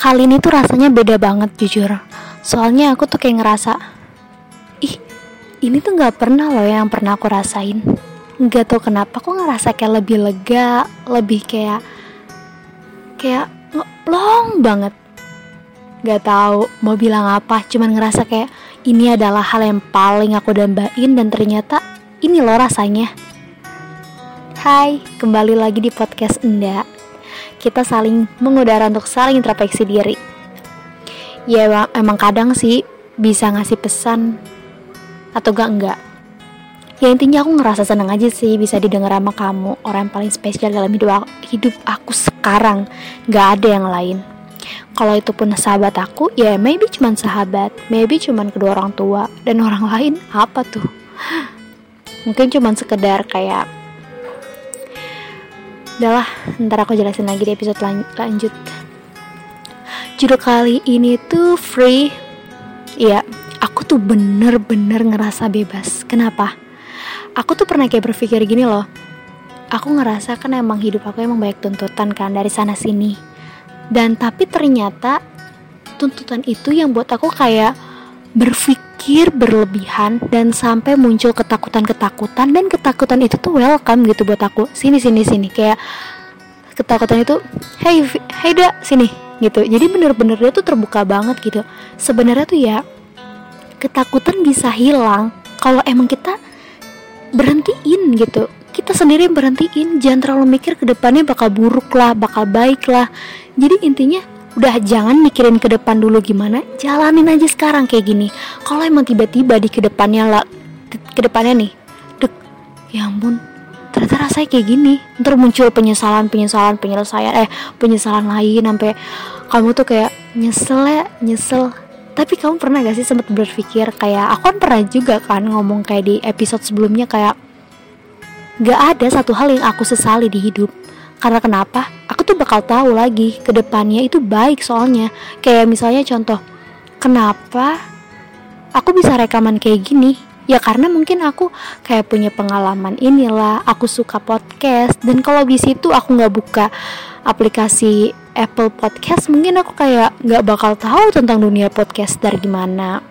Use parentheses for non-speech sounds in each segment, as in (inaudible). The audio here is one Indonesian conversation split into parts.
kali ini tuh rasanya beda banget jujur. Soalnya aku tuh kayak ngerasa ih ini tuh nggak pernah loh yang pernah aku rasain. Nggak tau kenapa aku ngerasa kayak lebih lega lebih kayak kayak long banget. Nggak tahu mau bilang apa cuman ngerasa kayak ini adalah hal yang paling aku dambain dan ternyata ini loh rasanya. Hai, kembali lagi di podcast Enda Kita saling mengudara untuk saling introspeksi diri. Ya emang, kadang sih bisa ngasih pesan Atau gak enggak. Ya intinya aku ngerasa seneng aja sih bisa didengar sama kamu Orang yang paling spesial dalam hidup aku, hidup aku sekarang. Gak ada yang lain. Kalau itu pun sahabat aku, ya maybe cuman sahabat, maybe cuman kedua orang tua, dan orang lain apa tuh? Mungkin cuman sekedar kayak Udahlah, ntar aku jelasin lagi di episode lan lanjut. Judul kali ini tuh free. Iya, aku tuh bener-bener ngerasa bebas. Kenapa? Aku tuh pernah kayak berpikir gini loh. Aku ngerasa kan emang hidup aku emang banyak tuntutan kan dari sana sini. Dan tapi ternyata tuntutan itu yang buat aku kayak berpikir berlebihan dan sampai muncul ketakutan-ketakutan. Dan ketakutan itu tuh welcome gitu buat aku. Sini sini sini. Kayak ketakutan itu hey hey da sini gitu. Jadi bener-bener dia tuh terbuka banget gitu. Sebenarnya tuh ya ketakutan bisa hilang kalau emang kita berhentiin gitu. Kita sendiri berhentiin. Jangan terlalu mikir ke depannya bakal buruk lah bakal baik lah jadi intinya udah jangan mikirin ke depan dulu gimana. Jalanin aja sekarang kayak gini. Kalau emang tiba-tiba di ke depannya lah ke depannya nih dek ya ampun ternyata rasanya kayak gini. Ntar muncul penyesalan penyesalan penyelesaian eh penyesalan lain sampai kamu tuh kayak nyesel ya nyesel. Tapi kamu pernah gak sih sempat berpikir kayak aku kan pernah juga kan ngomong kayak di episode sebelumnya kayak gak ada satu hal yang aku sesali di hidup karena kenapa? Aku tuh bakal tahu lagi ke depannya itu baik soalnya. Kayak misalnya contoh, kenapa aku bisa rekaman kayak gini? Ya karena mungkin aku kayak punya pengalaman inilah, aku suka podcast dan kalau di situ aku nggak buka aplikasi Apple Podcast, mungkin aku kayak nggak bakal tahu tentang dunia podcast dari gimana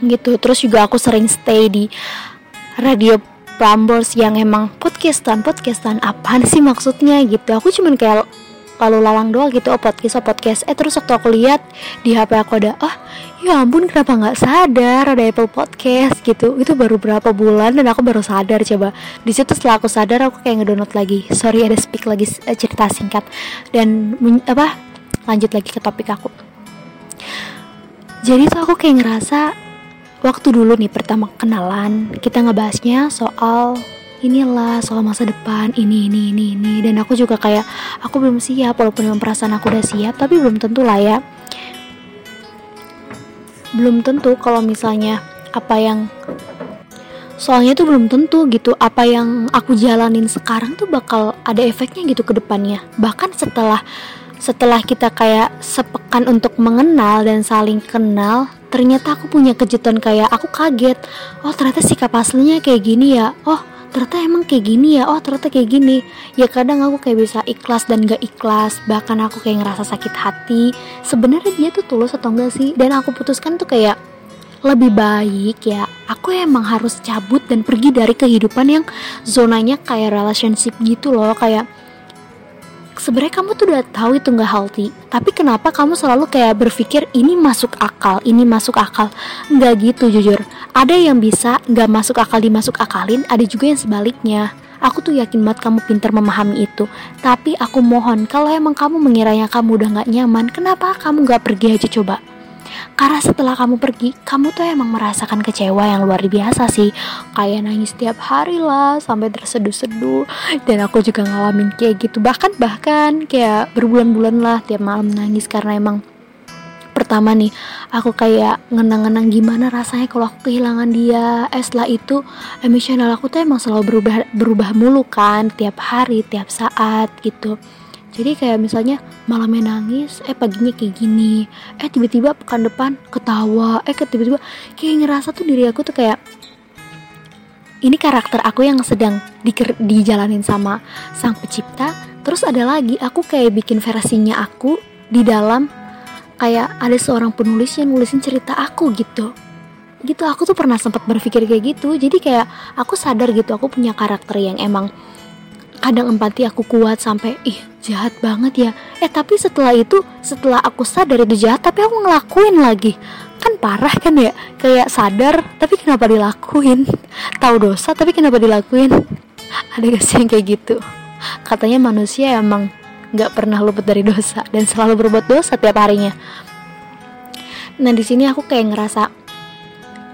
gitu. Terus juga aku sering stay di radio Prambors yang emang podcastan podcastan apaan sih maksudnya gitu. Aku cuman kayak lalu lalang doang gitu oh podcast oh podcast. Eh terus waktu aku lihat di HP aku ada oh ya ampun kenapa nggak sadar ada Apple Podcast? gitu. Itu baru berapa bulan dan aku baru sadar coba. Di situ setelah aku sadar aku kayak ngedownload lagi. Sorry ada speak lagi eh, cerita singkat. Dan apa lanjut lagi ke topik aku. Jadi tuh aku kayak ngerasa waktu dulu nih pertama kenalan kita ngebahasnya soal inilah soal masa depan ini ini ini ini. Dan aku juga kayak aku belum siap walaupun dengan perasaan aku udah siap tapi belum tentu lah ya. Belum tentu kalau misalnya apa yang soalnya itu belum tentu gitu apa yang aku jalanin sekarang tuh bakal ada efeknya gitu ke depannya. Bahkan setelah setelah kita kayak sepekan untuk mengenal dan saling kenal ternyata aku punya kejutan kayak aku kaget. Oh ternyata sikap aslinya kayak gini ya. Oh ternyata emang kayak gini ya. Oh ternyata kayak gini. Ya kadang aku kayak bisa ikhlas dan gak ikhlas. Bahkan aku kayak ngerasa sakit hati. Sebenarnya dia tuh tulus atau enggak sih? Dan aku putuskan tuh kayak lebih baik ya. Aku emang harus cabut dan pergi dari kehidupan yang zonanya kayak relationship gitu loh. Kayak sebenarnya kamu tuh udah tahu itu nggak healthy tapi kenapa kamu selalu kayak berpikir ini masuk akal ini masuk akal? Nggak gitu jujur. Ada yang bisa nggak masuk akal dimasuk akalin ada juga yang sebaliknya. Aku tuh yakin banget kamu pintar memahami itu. Tapi aku mohon Kalau emang kamu mengiranya kamu udah gak nyaman Kenapa kamu gak pergi aja coba karena setelah kamu pergi, kamu tuh emang merasakan kecewa yang luar biasa sih. Kayak nangis tiap hari lah, sampai terseduh-seduh. Dan aku juga ngalamin kayak gitu. Bahkan bahkan kayak berbulan-bulan lah tiap malam nangis karena emang pertama nih aku kayak ngenang-ngenang gimana rasanya kalau aku kehilangan dia eh setelah itu emosional aku tuh emang selalu berubah berubah mulu kan tiap hari tiap saat gitu jadi kayak misalnya malamnya nangis eh paginya kayak gini. Eh tiba-tiba pekan depan ketawa. Eh tiba-tiba kayak ngerasa tuh diri aku tuh kayak ini karakter aku yang sedang di, dijalanin sama sang pencipta. Terus ada lagi aku kayak bikin versinya aku di dalam kayak ada seorang penulis yang nulisin cerita aku gitu. Gitu aku tuh pernah sempat berpikir kayak gitu. Jadi kayak aku sadar gitu aku punya karakter yang emang kadang empati aku kuat sampai ih jahat banget ya. Eh tapi setelah itu setelah aku sadar itu jahat tapi aku ngelakuin lagi. Kan parah kan ya? Kayak sadar tapi kenapa dilakuin? Tahu dosa tapi kenapa dilakuin? Ada gak sih yang kayak gitu? Katanya manusia emang nggak pernah luput dari dosa dan selalu berbuat dosa tiap harinya. Nah di sini aku kayak ngerasa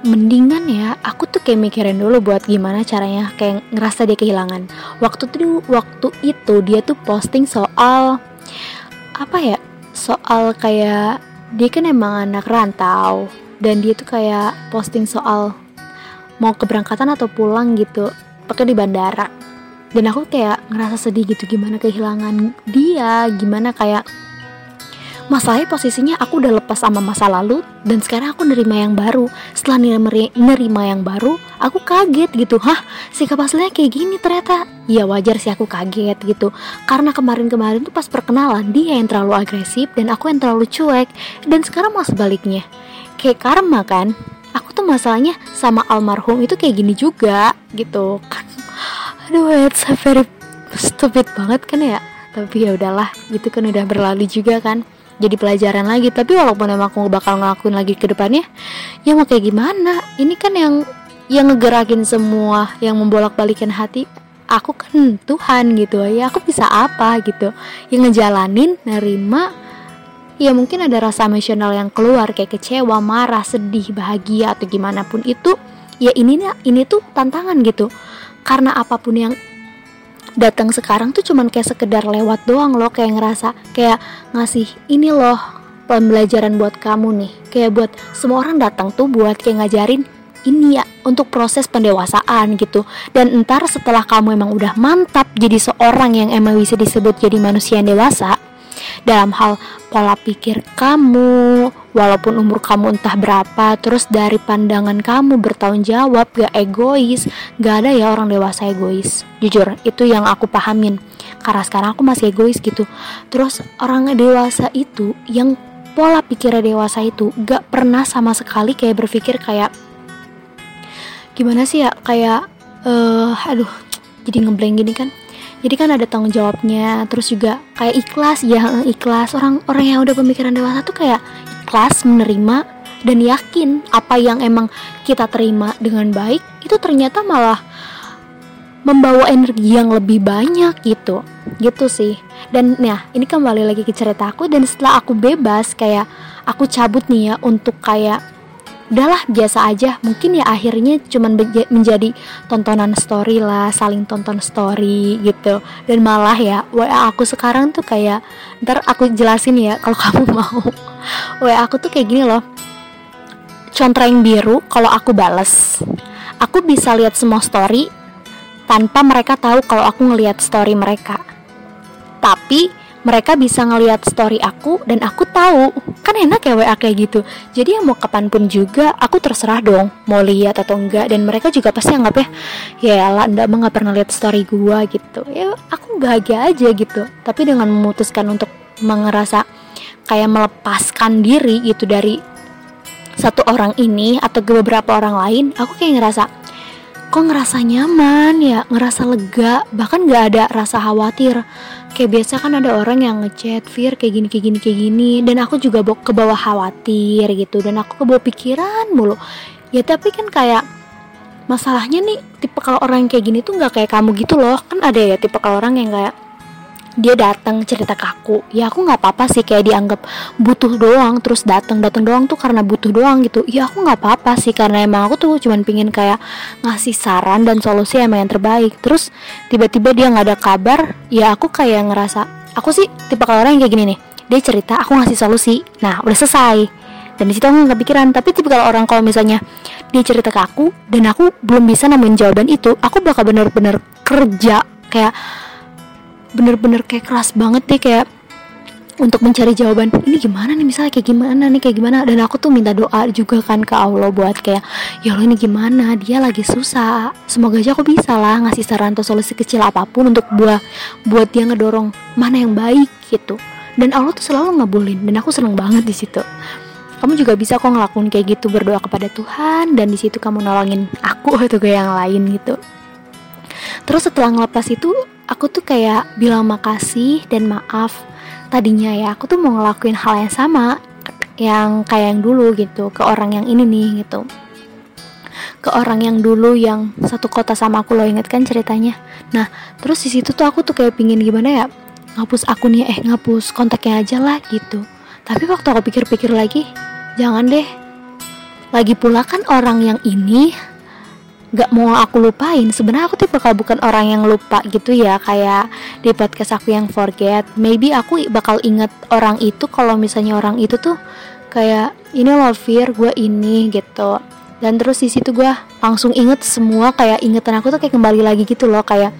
mendingan ya aku tuh kayak mikirin dulu buat gimana caranya kayak ngerasa dia kehilangan. Waktu tuh waktu itu dia tuh posting soal apa ya soal kayak dia kan emang anak rantau dan dia tuh kayak posting soal mau keberangkatan atau pulang gitu pakai di bandara. Dan aku kayak ngerasa sedih gitu gimana kehilangan dia gimana kayak masalahnya posisinya aku udah lepas sama masa lalu dan sekarang aku nerima yang baru. Setelah nerima yang baru aku kaget gitu. Hah sikap aslinya kayak gini ternyata. Ya wajar sih aku kaget gitu. Karena kemarin-kemarin tuh pas perkenalan dia yang terlalu agresif dan aku yang terlalu cuek. Dan sekarang mau sebaliknya. Kayak karma kan? Aku tuh masalahnya sama almarhum itu kayak gini juga gitu. Kan (laughs) aduh it's a very stupid banget kan ya? Tapi ya udahlah gitu kan udah berlalu juga kan jadi pelajaran lagi. Tapi walaupun emang aku bakal ngelakuin lagi ke depannya ya mau kayak gimana? Ini kan yang yang ngegerakin semua yang membolak balikan hati. Aku kan Tuhan gitu. Ya aku bisa apa gitu? Yang ngejalanin nerima ya mungkin ada rasa emosional yang keluar kayak kecewa marah sedih bahagia atau gimana pun itu ya ini ini tuh tantangan gitu. Karena apa pun yang datang sekarang tuh cuman kayak sekedar lewat doang loh kayak ngerasa kayak ngasih ini loh pembelajaran buat kamu nih. Kayak buat semua orang datang tuh buat kayak ngajarin ini ya untuk proses pendewasaan gitu. Dan entar setelah kamu emang udah mantap jadi seorang yang emang bisa disebut jadi manusia yang dewasa dalam hal pola pikir kamu, walaupun umur kamu entah berapa, terus dari pandangan kamu bertanggung jawab, gak egois, gak ada ya orang dewasa egois. Jujur, itu yang aku pahamin. Karena sekarang aku masih egois gitu. Terus orang dewasa itu yang pola pikirnya dewasa itu gak pernah sama sekali kayak berpikir kayak gimana sih ya kayak uh, aduh jadi ngeblank gini kan jadi kan ada tanggung jawabnya terus juga kayak ikhlas ya ikhlas. Orang orang yang udah pemikiran dewasa tuh kayak ikhlas menerima dan yakin apa yang emang kita terima dengan baik itu ternyata malah membawa energi yang lebih banyak gitu. Gitu sih. Dan ya ini kembali lagi ke cerita aku dan setelah aku bebas kayak aku cabut nih ya untuk kayak udahlah biasa aja. Mungkin ya akhirnya cuman menjadi tontonan story lah saling tonton story gitu. Dan malah ya WA aku sekarang tuh kayak ntar aku jelasin ya kalau (laughs) kamu mau. WA aku tuh kayak gini loh. Contreng biru kalau aku bales aku bisa lihat semua story tanpa mereka tahu kalau aku ngelihat story mereka. Tapi mereka bisa ngelihat story aku dan aku tahu. Kan enak ya WA kayak gitu. Jadi ya mau kapan pun juga aku terserah dong mau lihat atau enggak. Dan mereka juga pasti anggap ya ya lah ndak mah nggak pernah lihat story gua gitu. Ya aku bahagia aja gitu. Tapi dengan memutuskan untuk mengerasa kayak melepaskan diri gitu dari satu orang ini atau ke beberapa orang lain aku kayak ngerasa kok ngerasa nyaman ya? Ngerasa lega? Bahkan gak ada rasa khawatir. Kayak biasa kan ada orang yang ngechat Fir kayak gini kayak gini kayak gini. Dan aku juga ke bawah khawatir gitu. Dan aku ke bawah pikiran mulu. Ya tapi kan kayak masalahnya nih tipe kalau orang yang kayak gini tuh nggak kayak kamu gitu loh. Kan ada ya tipe kalau orang yang kayak dia datang cerita ke aku. Ya aku nggak apa-apa sih kayak dianggap butuh doang terus datang datang doang tuh karena butuh doang gitu. Ya aku nggak apa-apa sih karena emang aku tuh cuman pingin kayak ngasih saran dan solusi emang yang terbaik. Terus tiba-tiba dia nggak ada kabar ya aku kayak ngerasa aku sih tipe kalau orang yang kayak gini nih dia cerita aku ngasih solusi. Nah udah selesai. Dan di situ aku nggak pikiran tapi tipe kalau orang kalau misalnya dia cerita ke aku dan aku belum bisa nemuin jawaban itu aku bakal bener-bener kerja. Kayak bener-bener kayak keras banget deh kayak untuk mencari jawaban ini gimana nih? Misalnya kayak gimana nih? Kayak gimana? Dan aku tuh minta doa juga kan ke Allah buat kayak ya Allah ini gimana? Dia lagi susah. Semoga aja aku bisa lah ngasih saran atau solusi kecil apa pun untuk buat buat dia ngedorong mana yang baik gitu. Dan Allah tuh selalu ngabulin dan aku seneng banget di situ. Kamu juga bisa kok ngelakuin kayak gitu berdoa kepada Tuhan dan di situ kamu nolongin aku (laughs) atau kayak yang lain gitu. Terus setelah ngelepas itu aku tuh kayak bilang makasih dan maaf tadinya ya. Aku tuh mau ngelakuin hal yang sama yang kayak yang dulu gitu ke orang yang ini nih gitu. Ke orang yang dulu yang satu kota sama aku lo inget kan ceritanya? Nah terus di situ tuh aku tuh kayak pingin gimana ya? Ngapus akunnya eh ngapus kontaknya aja lah gitu. Tapi waktu aku pikir-pikir lagi jangan deh. Lagi pula kan orang yang ini gak mau aku lupain. Sebenarnya aku tuh bakal bukan orang yang lupa gitu ya kayak di podcast aku yang forget maybe aku bakal inget orang itu kalau misalnya orang itu tuh kayak ini loh Fir gue ini gitu. Dan terus di situ gue langsung inget semua kayak ingetan aku tuh kayak kembali lagi gitu loh kayak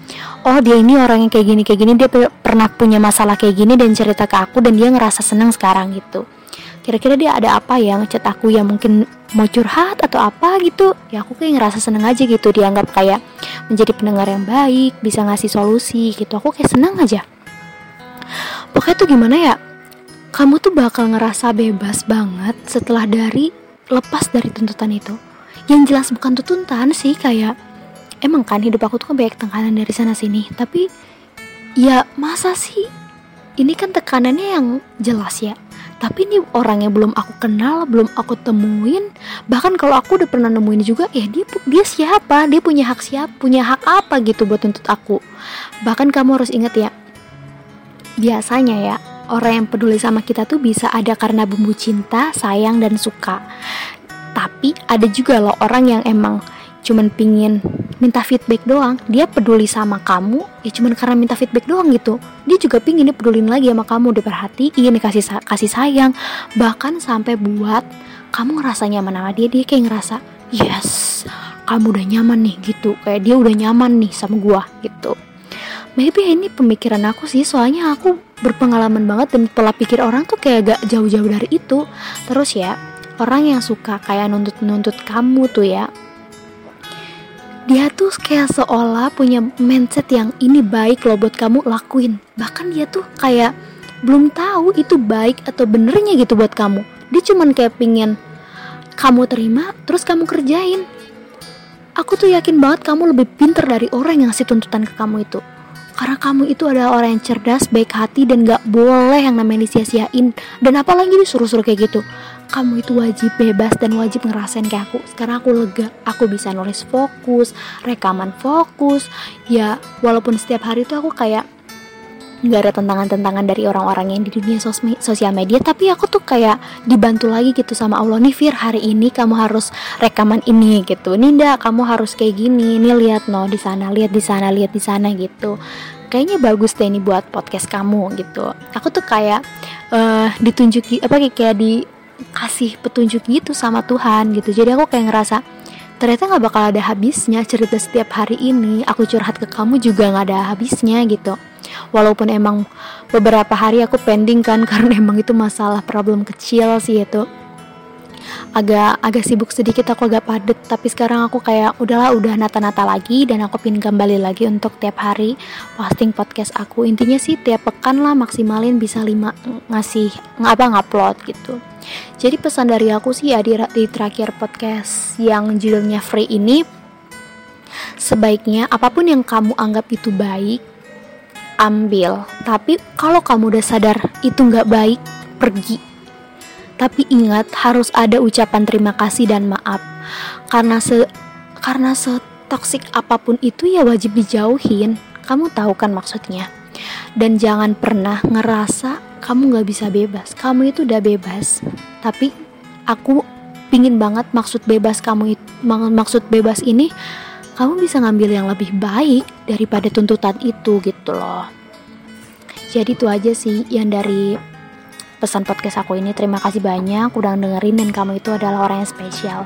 oh dia ini orang yang kayak gini kayak gini dia pernah punya masalah kayak gini dan cerita ke aku dan dia ngerasa seneng sekarang gitu. Kira-kira dia ada apa ya ngechat aku yang mungkin mau curhat atau apa gitu ya aku kayak ngerasa seneng aja gitu dianggap kayak menjadi pendengar yang baik bisa ngasih solusi gitu. Aku kayak seneng aja. Pokoknya tuh gimana ya kamu tuh bakal ngerasa bebas banget setelah dari lepas dari tuntutan itu. Yang jelas bukan tuntutan sih kayak emang kan hidup aku tuh kan banyak tekanan dari sana sini. Tapi ya masa sih ini kan tekanannya yang jelas ya tapi ini orang yang belum aku kenal belum aku temuin. Bahkan kalau aku udah pernah nemuin juga ya dia dia siapa? Dia punya hak siapa punya hak apa gitu buat tuntut aku? Bahkan kamu harus ingat ya biasanya ya orang yang peduli sama kita tuh bisa ada karena bumbu cinta sayang dan suka. Tapi ada juga loh orang yang emang cuman pingin minta feedback doang. Dia peduli sama kamu ya cuman karena minta feedback doang gitu. Dia juga pingin dia pedulin lagi sama kamu diperhatiin dikasih kasih sayang. Bahkan sampai buat kamu ngerasa nyaman sama dia dia kayak ngerasa yes kamu udah nyaman nih gitu. Kayak dia udah nyaman nih sama gua gitu. Maybe ini pemikiran aku sih soalnya aku berpengalaman banget dan pola pikir orang tuh kayak gak jauh-jauh dari itu. Terus ya orang yang suka kayak nuntut-nuntut kamu tuh ya dia tuh kayak seolah punya mindset yang ini baik loh buat kamu lakuin. Bahkan dia tuh kayak belum tahu itu baik atau benernya gitu buat kamu. Dia cuman kayak pingin kamu terima terus kamu kerjain. Aku tuh yakin banget kamu lebih pinter dari orang yang ngasih tuntutan ke kamu itu. Karena kamu itu adalah orang yang cerdas, baik hati, dan gak boleh yang namanya disia-siain. Dan apalagi disuruh-suruh kayak gitu Kamu itu wajib bebas dan wajib ngerasain kayak aku. Sekarang aku lega, aku bisa nulis fokus, rekaman fokus. Ya walaupun setiap hari itu aku kayak nggak ada tentangan-tentangan dari orang-orang yang di dunia sosial media tapi aku tuh kayak dibantu lagi gitu sama Allah. Nih Fir hari ini kamu harus rekaman ini gitu. Ninda kamu harus kayak gini. Nih lihat no di sana lihat di sana lihat di sana gitu. Kayaknya bagus deh ini buat podcast kamu gitu. Aku tuh kayak uh, ditunjuki apa kayak dikasih petunjuk gitu sama Tuhan gitu. Jadi aku kayak ngerasa ternyata nggak bakal ada habisnya cerita setiap hari ini. Aku curhat ke kamu juga nggak ada habisnya gitu. Walaupun emang beberapa hari aku pending kan (laughs) karena emang itu masalah problem kecil sih itu agak agak sibuk sedikit aku agak padet tapi sekarang aku kayak udahlah udah nata-nata lagi dan aku pin kembali lagi untuk tiap hari posting podcast aku. Intinya sih tiap pekan lah maksimalin bisa lima ngasih ngapa ngupload gitu. Jadi pesan dari aku sih ya di, di terakhir podcast yang judulnya free ini sebaiknya apa pun yang kamu anggap itu baik ambil. Tapi kalau kamu udah sadar itu nggak baik pergi tapi ingat harus ada ucapan terima kasih dan maaf. Karena se karena setoksik apa pun itu ya wajib dijauhin. Kamu tahu kan maksudnya? Dan jangan pernah ngerasa kamu nggak bisa bebas. Kamu itu udah bebas. Tapi aku pingin banget maksud bebas kamu itu maksud bebas ini kamu bisa ngambil yang lebih baik daripada tuntutan itu gitu loh. Jadi itu aja sih yang dari pesan podcast aku ini. Terima kasih banyak udah dengerin dan kamu itu adalah orang yang spesial.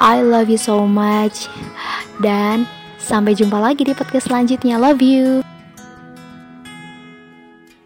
I love you so much. Dan sampai jumpa lagi di podcast selanjutnya. Love you.